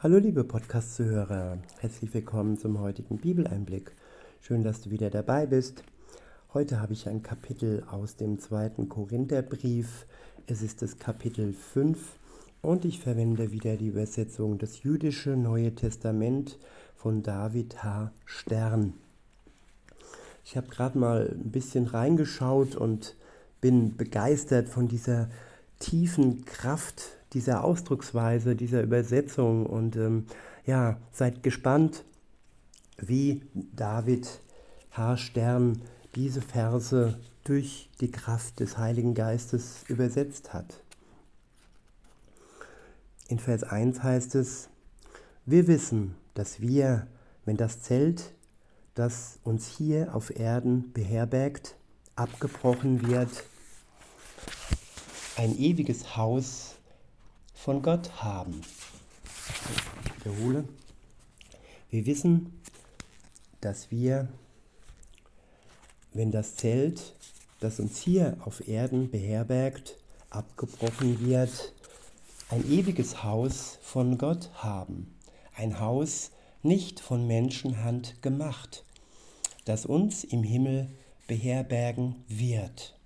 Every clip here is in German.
Hallo liebe Podcast-Zuhörer, herzlich willkommen zum heutigen Bibeleinblick. Schön, dass du wieder dabei bist. Heute habe ich ein Kapitel aus dem zweiten Korintherbrief. Es ist das Kapitel 5 und ich verwende wieder die Übersetzung des jüdische Neue Testament von David H. Stern. Ich habe gerade mal ein bisschen reingeschaut und bin begeistert von dieser tiefen Kraft dieser Ausdrucksweise, dieser Übersetzung. Und ähm, ja, seid gespannt, wie David H. Stern diese Verse durch die Kraft des Heiligen Geistes übersetzt hat. In Vers 1 heißt es, wir wissen, dass wir, wenn das Zelt, das uns hier auf Erden beherbergt, abgebrochen wird, ein ewiges Haus von Gott haben. Ich wiederhole. Wir wissen, dass wir, wenn das Zelt, das uns hier auf Erden beherbergt, abgebrochen wird, ein ewiges Haus von Gott haben. Ein Haus nicht von Menschenhand gemacht, das uns im Himmel beherbergen wird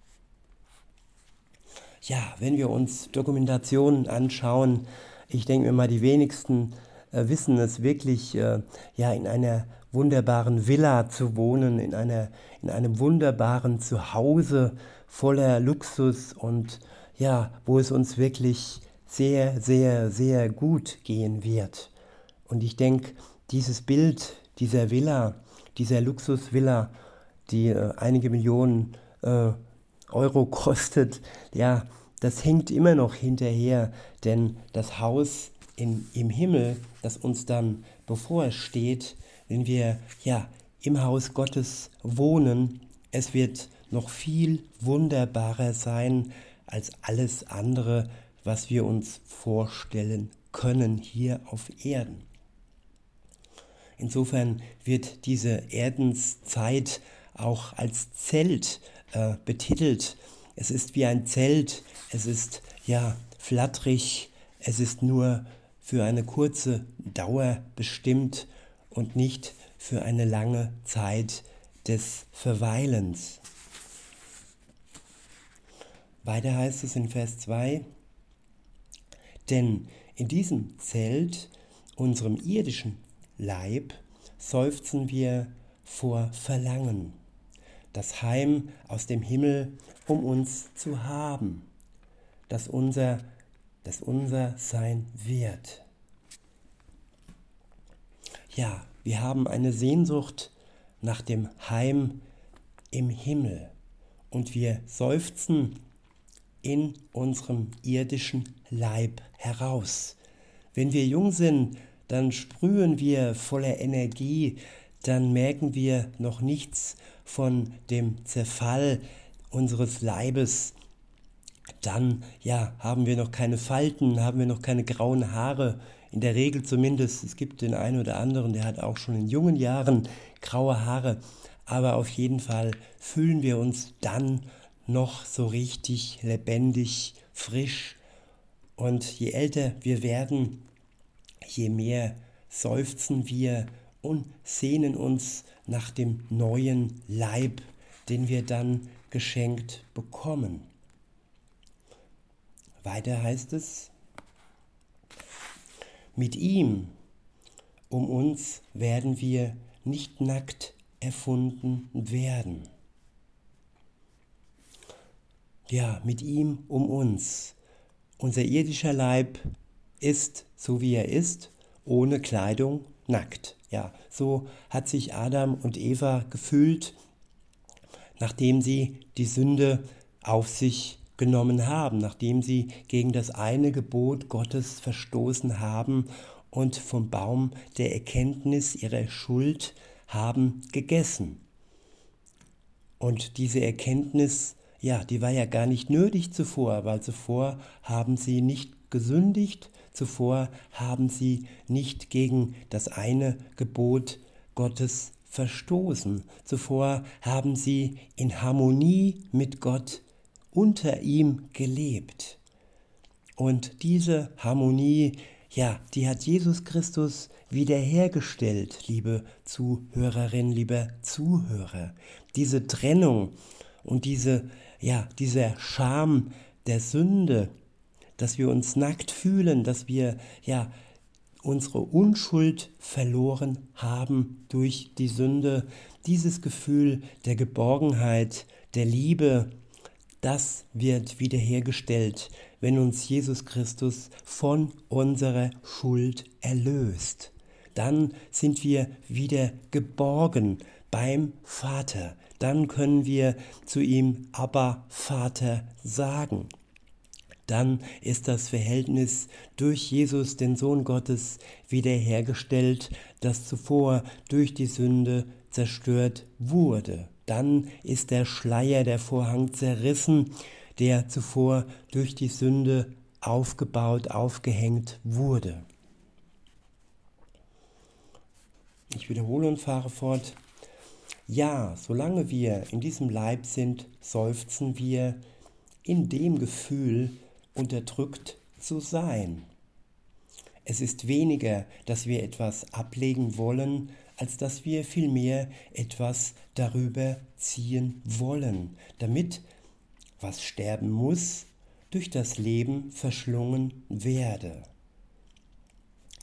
ja, wenn wir uns Dokumentationen anschauen, ich denke mir mal, die wenigsten äh, wissen es wirklich, äh, ja, in einer wunderbaren Villa zu wohnen, in, einer, in einem wunderbaren Zuhause voller Luxus und ja, wo es uns wirklich sehr, sehr, sehr gut gehen wird. Und ich denke, dieses Bild dieser Villa, dieser Luxusvilla, die äh, einige Millionen äh, Euro kostet, ja, das hängt immer noch hinterher, denn das Haus in, im Himmel, das uns dann bevorsteht, wenn wir ja im Haus Gottes wohnen, es wird noch viel wunderbarer sein als alles andere, was wir uns vorstellen können hier auf Erden. Insofern wird diese Erdenszeit auch als Zelt äh, betitelt. Es ist wie ein Zelt, es ist ja flatterig, es ist nur für eine kurze Dauer bestimmt und nicht für eine lange Zeit des Verweilens. Weiter heißt es in Vers 2, denn in diesem Zelt, unserem irdischen Leib, seufzen wir vor Verlangen das Heim aus dem Himmel, um uns zu haben, das unser, das unser sein wird. Ja, wir haben eine Sehnsucht nach dem Heim im Himmel und wir seufzen in unserem irdischen Leib heraus. Wenn wir jung sind, dann sprühen wir voller Energie, dann merken wir noch nichts von dem Zerfall unseres Leibes. Dann, ja, haben wir noch keine Falten, haben wir noch keine grauen Haare. In der Regel zumindest. Es gibt den einen oder anderen, der hat auch schon in jungen Jahren graue Haare. Aber auf jeden Fall fühlen wir uns dann noch so richtig lebendig, frisch. Und je älter wir werden, je mehr seufzen wir und sehnen uns nach dem neuen Leib, den wir dann geschenkt bekommen. Weiter heißt es, mit ihm, um uns werden wir nicht nackt erfunden werden. Ja, mit ihm um uns. Unser irdischer Leib ist, so wie er ist, ohne Kleidung, nackt. Ja, so hat sich Adam und Eva gefühlt, nachdem sie die Sünde auf sich genommen haben, nachdem sie gegen das eine Gebot Gottes verstoßen haben und vom Baum der Erkenntnis ihrer Schuld haben gegessen. Und diese Erkenntnis, ja, die war ja gar nicht nötig zuvor, weil zuvor haben sie nicht gesündigt, Zuvor haben sie nicht gegen das eine Gebot Gottes verstoßen. Zuvor haben sie in Harmonie mit Gott unter ihm gelebt. Und diese Harmonie, ja, die hat Jesus Christus wiederhergestellt, liebe Zuhörerin, liebe Zuhörer. Diese Trennung und diese, ja, dieser Scham der Sünde, dass wir uns nackt fühlen, dass wir, ja, unsere Unschuld verloren haben durch die Sünde, dieses Gefühl der Geborgenheit, der Liebe, das wird wiederhergestellt, wenn uns Jesus Christus von unserer Schuld erlöst. Dann sind wir wieder geborgen beim Vater. Dann können wir zu ihm Abba Vater sagen. Dann ist das Verhältnis durch Jesus, den Sohn Gottes, wiederhergestellt, das zuvor durch die Sünde zerstört wurde. Dann ist der Schleier, der Vorhang zerrissen, der zuvor durch die Sünde aufgebaut, aufgehängt wurde. Ich wiederhole und fahre fort. Ja, solange wir in diesem Leib sind, seufzen wir in dem Gefühl, unterdrückt zu sein. Es ist weniger, dass wir etwas ablegen wollen, als dass wir vielmehr etwas darüber ziehen wollen, damit, was sterben muss, durch das Leben verschlungen werde.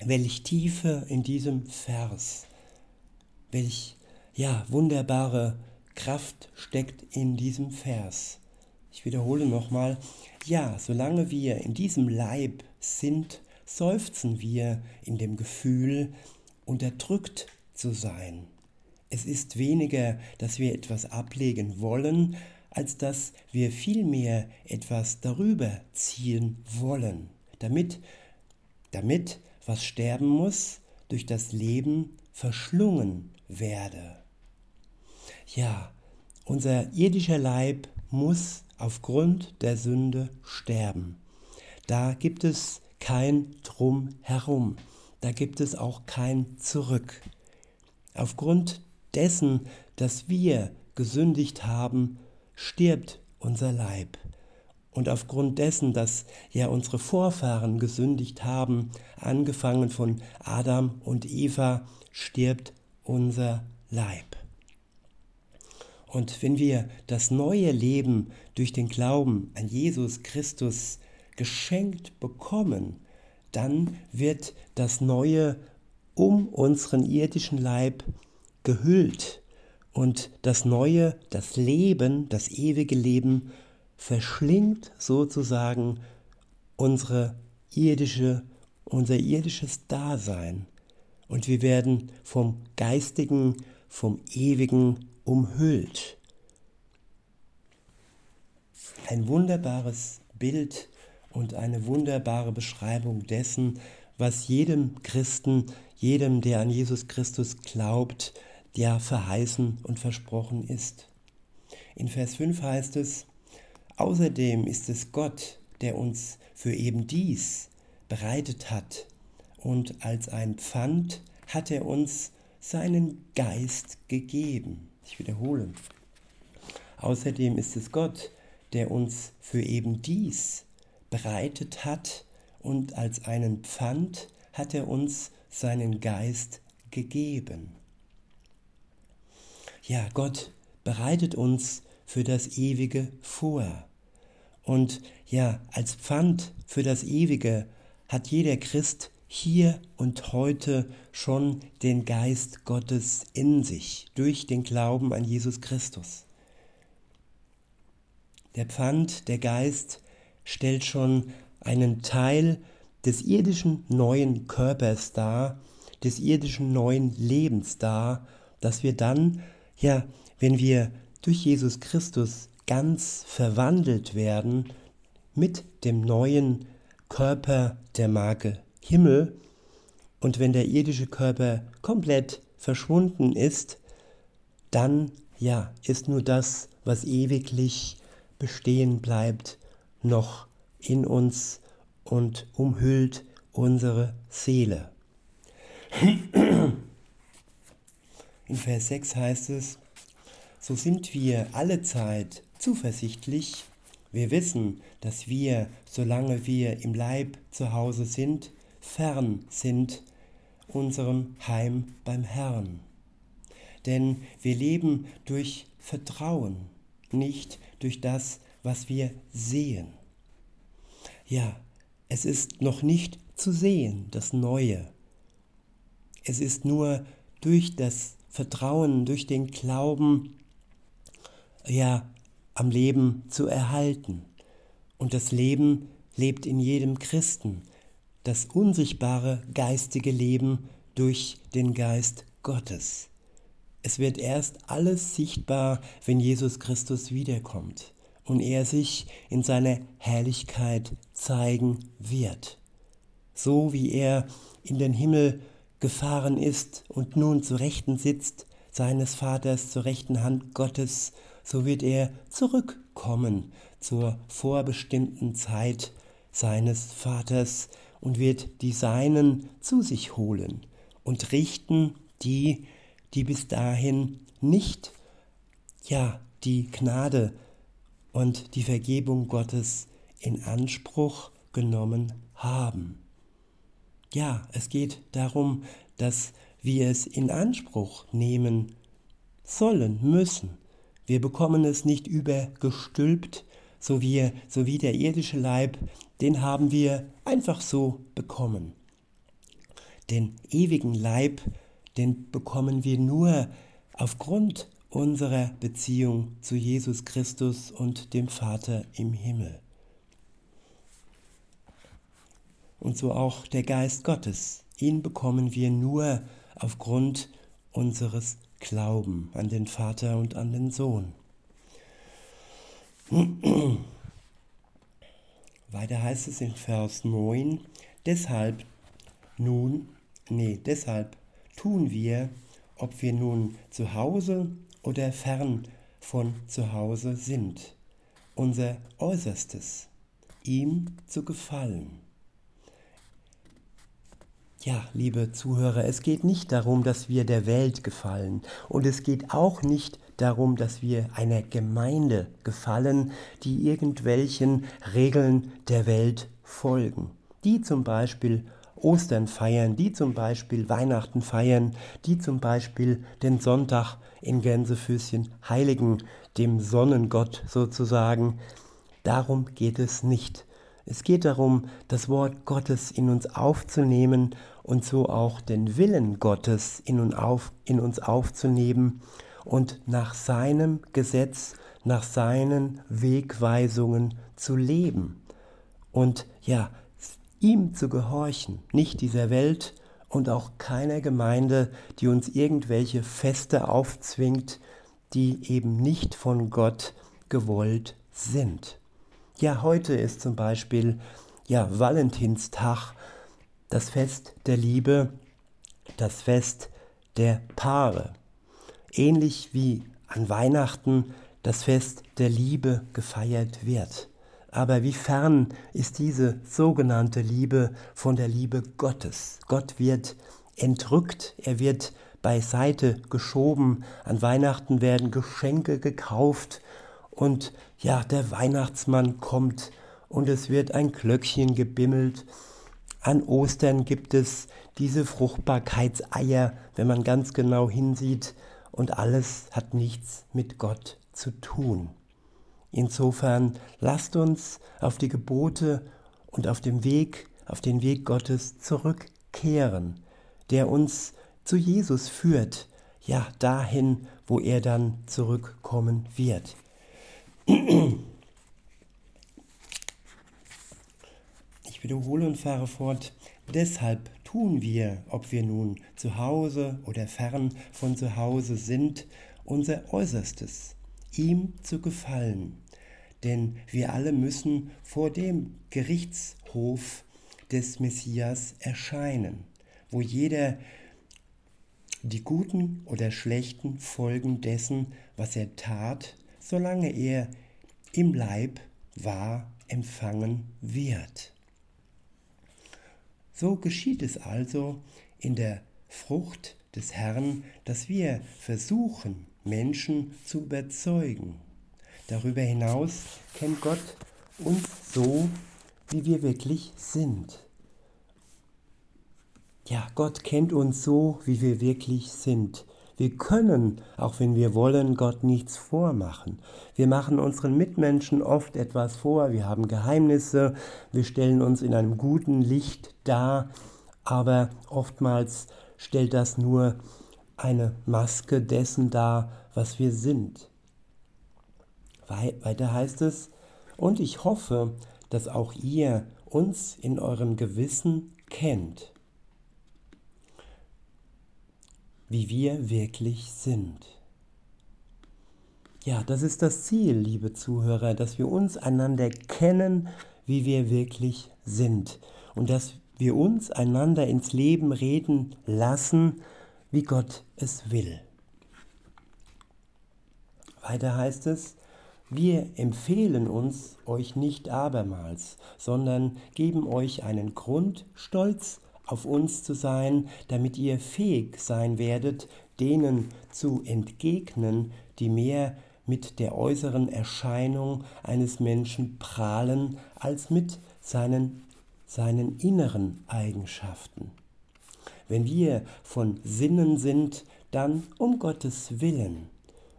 Welch Tiefe in diesem Vers, welch ja wunderbare Kraft steckt in diesem Vers. Ich wiederhole nochmal, ja, solange wir in diesem Leib sind, seufzen wir in dem Gefühl, unterdrückt zu sein. Es ist weniger, dass wir etwas ablegen wollen, als dass wir vielmehr etwas darüber ziehen wollen, damit, damit, was sterben muss, durch das Leben verschlungen werde. Ja, unser irdischer Leib muss aufgrund der Sünde sterben. Da gibt es kein Drumherum, da gibt es auch kein Zurück. Aufgrund dessen, dass wir gesündigt haben, stirbt unser Leib. Und aufgrund dessen, dass ja unsere Vorfahren gesündigt haben, angefangen von Adam und Eva, stirbt unser Leib. Und wenn wir das neue Leben durch den Glauben an Jesus Christus geschenkt bekommen, dann wird das Neue um unseren irdischen Leib gehüllt und das Neue, das Leben, das ewige Leben verschlingt sozusagen unsere irdische, unser irdisches Dasein. Und wir werden vom Geistigen, vom Ewigen umhüllt. Ein wunderbares Bild und eine wunderbare Beschreibung dessen, was jedem Christen, jedem, der an Jesus Christus glaubt, der verheißen und versprochen ist. In Vers 5 heißt es, Außerdem ist es Gott, der uns für eben dies bereitet hat, und als ein Pfand hat er uns seinen Geist gegeben. Ich wiederhole. Außerdem ist es Gott, der uns für eben dies bereitet hat und als einen Pfand hat er uns seinen Geist gegeben. Ja, Gott bereitet uns für das Ewige vor. Und ja, als Pfand für das Ewige hat jeder Christ hier und heute schon den Geist Gottes in sich durch den Glauben an Jesus Christus. Der Pfand, der Geist, stellt schon einen Teil des irdischen neuen Körpers dar, des irdischen neuen Lebens dar, dass wir dann, ja, wenn wir durch Jesus Christus ganz verwandelt werden mit dem neuen Körper der Marke Himmel und wenn der irdische Körper komplett verschwunden ist, dann ja, ist nur das, was ewiglich bestehen bleibt, noch in uns und umhüllt unsere Seele. In Vers 6 heißt es, so sind wir alle Zeit zuversichtlich. Wir wissen, dass wir, solange wir im Leib zu Hause sind, fern sind unserem Heim beim Herrn. Denn wir leben durch Vertrauen, nicht durch das, was wir sehen. Ja, es ist noch nicht zu sehen, das Neue. Es ist nur durch das Vertrauen, durch den Glauben, ja, am Leben zu erhalten. Und das Leben lebt in jedem Christen, das unsichtbare geistige Leben durch den Geist Gottes. Es wird erst alles sichtbar, wenn Jesus Christus wiederkommt und er sich in seiner Herrlichkeit zeigen wird. So wie er in den Himmel gefahren ist und nun zu Rechten sitzt, seines Vaters zur rechten Hand Gottes, so wird er zurückkommen zur vorbestimmten Zeit seines Vaters und wird die Seinen zu sich holen und richten die, die bis dahin nicht, ja, die Gnade und die Vergebung Gottes in Anspruch genommen haben. Ja, es geht darum, dass wir es in Anspruch nehmen sollen, müssen. Wir bekommen es nicht übergestülpt, so wie, der irdische Leib, den haben wir einfach so bekommen. Den ewigen Leib, den bekommen wir nur aufgrund unserer Beziehung zu Jesus Christus und dem Vater im Himmel. Und so auch der Geist Gottes. Ihn bekommen wir nur aufgrund unseres Glauben an den Vater und an den Sohn. Weiter heißt es in Vers 9, deshalb nun, nee, deshalb tun wir, ob wir nun zu Hause oder fern von zu Hause sind, unser Äußerstes, ihm zu gefallen. Ja, liebe Zuhörer, es geht nicht darum, dass wir der Welt gefallen und es geht auch nicht darum, dass wir einer Gemeinde gefallen, die irgendwelchen Regeln der Welt folgen, die zum Beispiel Ostern feiern, die zum Beispiel Weihnachten feiern, die zum Beispiel den Sonntag in Gänsefüßchen heiligen, dem Sonnengott sozusagen. Darum geht es nicht. Es geht darum, das Wort Gottes in uns aufzunehmen und so auch den Willen Gottes in uns, aufzunehmen und nach seinem Gesetz, nach seinen Wegweisungen zu leben. Und ja, ihm zu gehorchen, nicht dieser Welt und auch keiner Gemeinde, die uns irgendwelche Feste aufzwingt, die eben nicht von Gott gewollt sind. Ja, heute ist zum Beispiel ja Valentinstag, das Fest der Liebe, das Fest der Paare. Ähnlich wie an Weihnachten das Fest der Liebe gefeiert wird. Aber wie fern ist diese sogenannte Liebe von der Liebe Gottes? Gott wird entrückt, er wird beiseite geschoben, an Weihnachten werden Geschenke gekauft und ja, der Weihnachtsmann kommt und es wird ein Glöckchen gebimmelt. An Ostern gibt es diese Fruchtbarkeitseier, wenn man ganz genau hinsieht, und alles hat nichts mit Gott zu tun. Insofern lasst uns auf die Gebote und auf dem Weg, auf den Weg Gottes zurückkehren, der uns zu Jesus führt, ja dahin, wo er dann zurückkommen wird. Ich wiederhole und fahre fort. Deshalb tun wir, ob wir nun zu Hause oder fern von zu Hause sind, unser Äußerstes ihm zu gefallen. Denn wir alle müssen vor dem Gerichtshof des Messias erscheinen, wo jeder die guten oder schlechten Folgen dessen, was er tat, solange er im Leib war, empfangen wird. So geschieht es also in der Frucht des Herrn, dass wir versuchen, Menschen zu überzeugen. Darüber hinaus kennt Gott uns so, wie wir wirklich sind. Gott kennt uns so, wie wir wirklich sind. Wir können, auch wenn wir wollen, Gott nichts vormachen. Wir machen unseren Mitmenschen oft etwas vor, wir haben Geheimnisse, wir stellen uns in einem guten Licht dar, aber oftmals stellt das nur eine Maske dessen dar, was wir sind. Weiter heißt es, und ich hoffe, dass auch ihr uns in eurem Gewissen kennt, wie wir wirklich sind. Ja, das ist das Ziel, liebe Zuhörer, dass wir uns einander kennen, wie wir wirklich sind und dass wir uns einander ins Leben reden lassen, wie Gott es will. Weiter heißt es, wir empfehlen uns euch nicht abermals, sondern geben euch einen Grund, stolz auf uns zu sein, damit ihr fähig sein werdet, denen zu entgegnen, die mehr mit der äußeren Erscheinung eines Menschen prahlen, als mit seinen, seinen inneren Eigenschaften. Wenn wir von Sinnen sind, dann um Gottes Willen.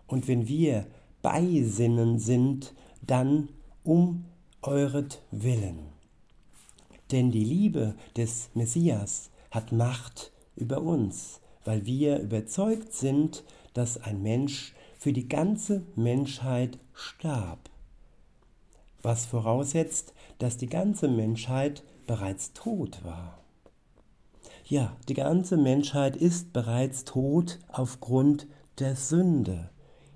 Und wenn wir bei Sinnen sind, dann um euretwillen. Denn die Liebe des Messias hat Macht über uns, weil wir überzeugt sind, dass ein Mensch für die ganze Menschheit starb. Was voraussetzt, dass die ganze Menschheit bereits tot war. Ja, die ganze Menschheit ist bereits tot aufgrund der Sünde.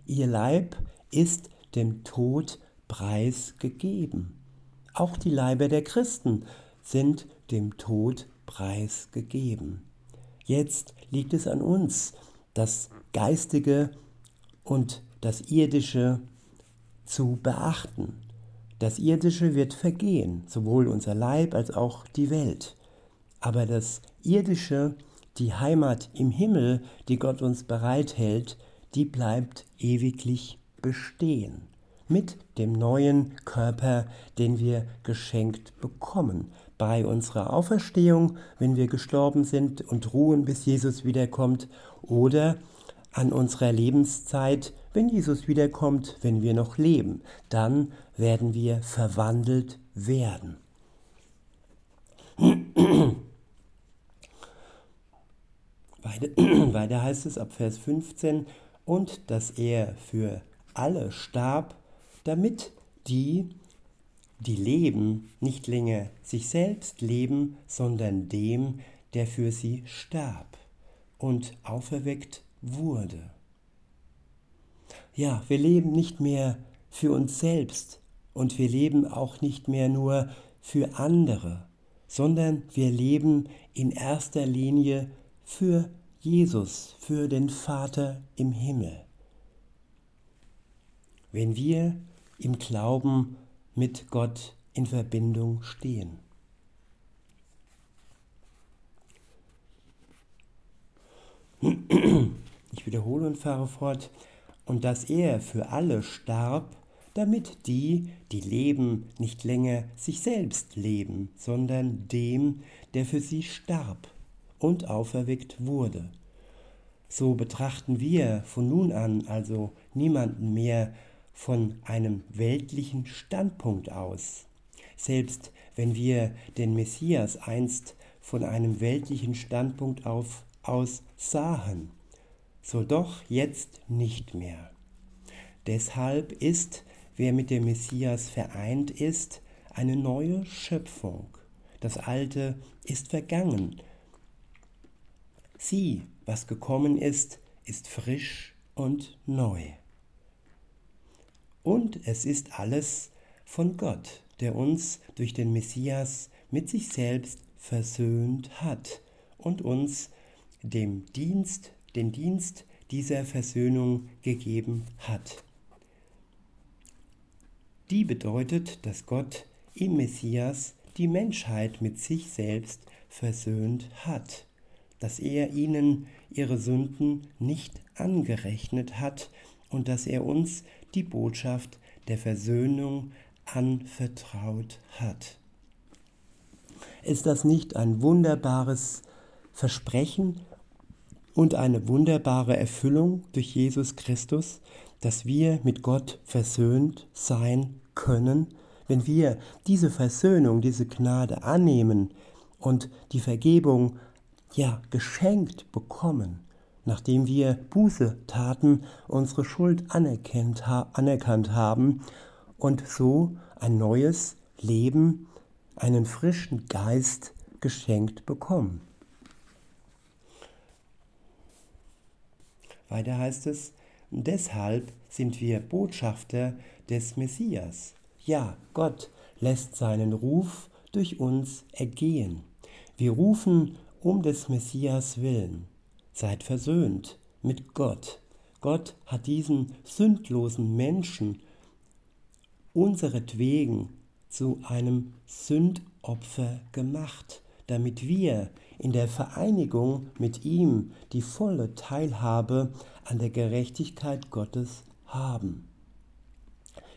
Ihr Leib ist dem Tod preisgegeben. Auch die Leiber der Christen sind dem Tod preisgegeben. Jetzt liegt es an uns, das Geistige und das Irdische zu beachten. Das Irdische wird vergehen, sowohl unser Leib als auch die Welt. Aber das Irdische, die Heimat im Himmel, die Gott uns bereithält, die bleibt ewiglich bestehen mit dem neuen Körper, den wir geschenkt bekommen. Bei unserer Auferstehung, wenn wir gestorben sind und ruhen, bis Jesus wiederkommt, oder an unserer Lebenszeit, wenn Jesus wiederkommt, wenn wir noch leben, dann werden wir verwandelt werden. Weiter heißt es ab Vers 15, und dass er für alle starb, damit die, die leben, nicht länger sich selbst leben, sondern dem, der für sie starb und auferweckt wurde. Ja, wir leben nicht mehr für uns selbst und wir leben auch nicht mehr nur für andere, sondern wir leben in erster Linie für Jesus, für den Vater im Himmel wenn wir im Glauben mit Gott in Verbindung stehen. Ich wiederhole und fahre fort, und dass er für alle starb, damit die, die leben, nicht länger sich selbst leben, sondern dem, der für sie starb und auferweckt wurde. So betrachten wir von nun an also niemanden mehr von einem weltlichen Standpunkt aus. Selbst wenn wir den Messias einst von einem weltlichen Standpunkt auf, aus sahen, so doch jetzt nicht mehr. Deshalb ist, wer mit dem Messias vereint ist, eine neue Schöpfung. Das Alte ist vergangen. Sieh, was gekommen ist, ist frisch und neu. Und es ist alles von Gott, der uns durch den Messias mit sich selbst versöhnt hat und uns dem Dienst, den Dienst dieser Versöhnung gegeben hat. Die bedeutet, dass Gott im Messias die Menschheit mit sich selbst versöhnt hat, dass er ihnen ihre Sünden nicht angerechnet hat und dass er uns die Botschaft der Versöhnung anvertraut hat. Ist das nicht ein wunderbares Versprechen und eine wunderbare Erfüllung durch Jesus Christus, dass wir mit Gott versöhnt sein können, wenn wir diese Versöhnung, diese Gnade annehmen und die Vergebung ja geschenkt bekommen, nachdem wir Buße taten, unsere Schuld anerkannt, anerkannt haben und so ein neues Leben, einen frischen Geist geschenkt bekommen. Weiter heißt es, deshalb sind wir Botschafter des Messias. Ja, Gott lässt seinen Ruf durch uns ergehen. Wir rufen um des Messias willen. Seid versöhnt mit Gott. Gott hat diesen sündlosen Menschen unseretwegen zu einem Sündopfer gemacht, damit wir in der Vereinigung mit ihm die volle Teilhabe an der Gerechtigkeit Gottes haben.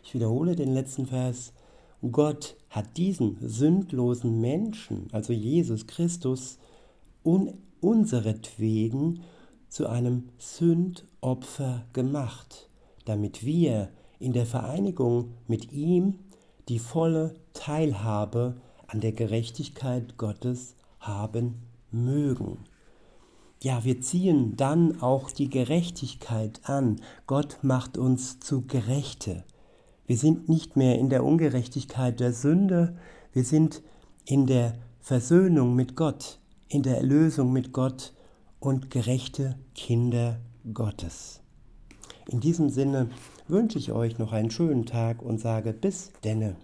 Ich wiederhole den letzten Vers. Gott hat diesen sündlosen Menschen, also Jesus Christus, un unseretwegen zu einem Sündopfer gemacht, damit wir in der Vereinigung mit ihm die volle Teilhabe an der Gerechtigkeit Gottes haben mögen. Ja, wir ziehen dann auch die Gerechtigkeit an. Gott macht uns zu Gerechte. Wir sind nicht mehr in der Ungerechtigkeit der Sünde, wir sind in der Versöhnung mit Gott, in der Erlösung mit Gott und gerechte Kinder Gottes. In diesem Sinne wünsche ich euch noch einen schönen Tag und sage bis denne.